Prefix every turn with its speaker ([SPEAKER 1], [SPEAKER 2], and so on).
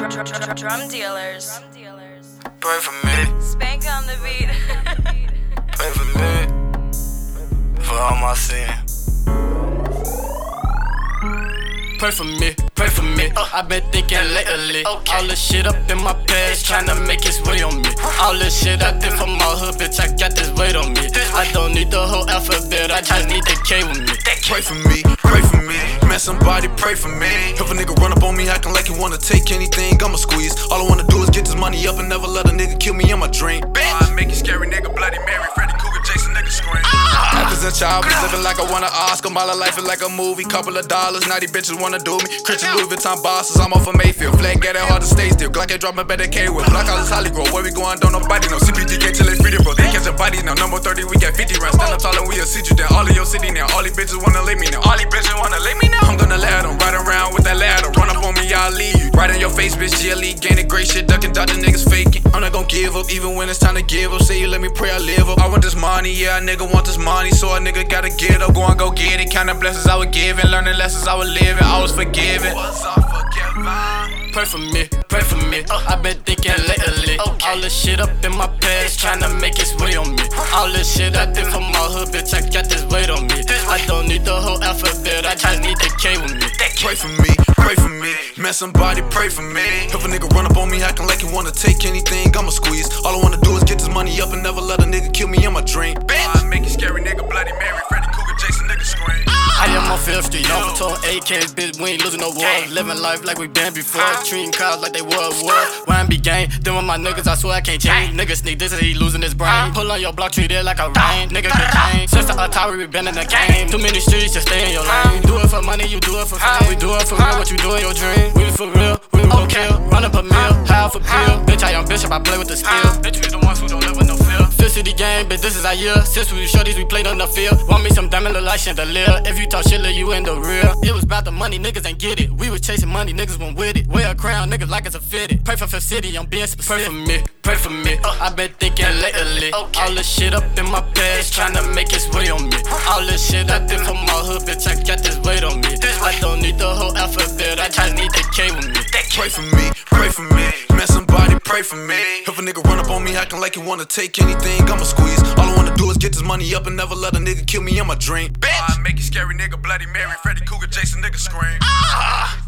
[SPEAKER 1] Drum dealers.
[SPEAKER 2] Pray for me,
[SPEAKER 1] Spank on the beat.
[SPEAKER 2] pray for me, for all my sins. Pray for me, pray for me. I've been thinking lately. All this shit up in my past, trying to make its way on me. All this shit I did for my hood, bitch, I got this weight on me. I don't need the whole alphabet, I just need the K with me.
[SPEAKER 3] Pray for me, somebody pray for me. If a nigga run up on me acting like he wanna take anything, I'ma squeeze. All I wanna do is get this money up and never let a nigga kill me in my drink. Since child, was living like I wanna Oscar. My life is like a movie, couple of dollars. Naughty bitches wanna do me. Christian Louis Vuitton bosses, I'm off of Mayfield. Flag get it hard to stay still. Glock ain't dropping better K with. Black Hollis Holly Grove. Where we going, don't nobody know. CPT can't chill, they free bro. They catch a body now. Number 30, we got 50 rounds. Stand up tall and we'll see you down. All of your city now. All these bitches wanna lay me now. All these bitches wanna leave me now. I'm gonna let them ride around with that ladder. Run up on me, I'll leave you. Right in your face, bitch. GLE, gaining great shit. Ducking, dodging niggas give up, even when it's time to give up. Say you let me pray, I live up. I want this money, yeah, a nigga want this money. So a nigga gotta get up, go and go get it. Counting blessings I was giving, learning lessons I was living. I was forgiven. Was I forgiven?
[SPEAKER 2] Pray for me, pray for me. I've been thinking lately. All this shit up in my past, trying to make its way on me. All this shit I did for my hood, bitch, I got this weight on me. I don't need the whole alphabet, I just need the K with me.
[SPEAKER 3] Pray for me, pray for me. Man, somebody pray for me. If a nigga run up on me acting like he wanna take anything, I'ma squeeze. All
[SPEAKER 2] Fifth Street, off for AKs, bitch, we ain't losing no war. Living life like we been before, treating cars like they was war. Why be gang, then with my niggas, I swear I can't change. Niggas sneak this, he losing his brain. Pull on your block, treat it like a rain. Niggas get change. Since the Atari, we been in the game. Too many streets, just stay in your lane. Do it for money, you do it for fame. We do it for real, what you do in your dream. We for real, we will kill. Run up a mill, half a pill. Bitch, I am bishop, I play with the steel. Bitch, we the ones Fifth City game, but this is our year. Since we shorties, we played on the field. Want me some diamond, look like chandelier. If you talk shit, look you in the real. It was about the money, niggas ain't get it. We was chasing money, niggas went with it. Wear a crown, niggas like it's a fitted. Pray for Fifth City, I'm being specific. Pray for me, pray for me. Uh, I've been thinking lately. All this shit up in my past, trying to make its way on me. All this shit I did for my hood, bitch, I got this
[SPEAKER 3] Pray for me, pray for me. Man, somebody pray for me. If a nigga run up on me acting like he wanna take anything, I'ma squeeze. All I wanna do is get this money up and never let a nigga kill me in my drink. I make you scary nigga, Bloody Mary, Freddy Krueger, Jason nigga scream. Ah!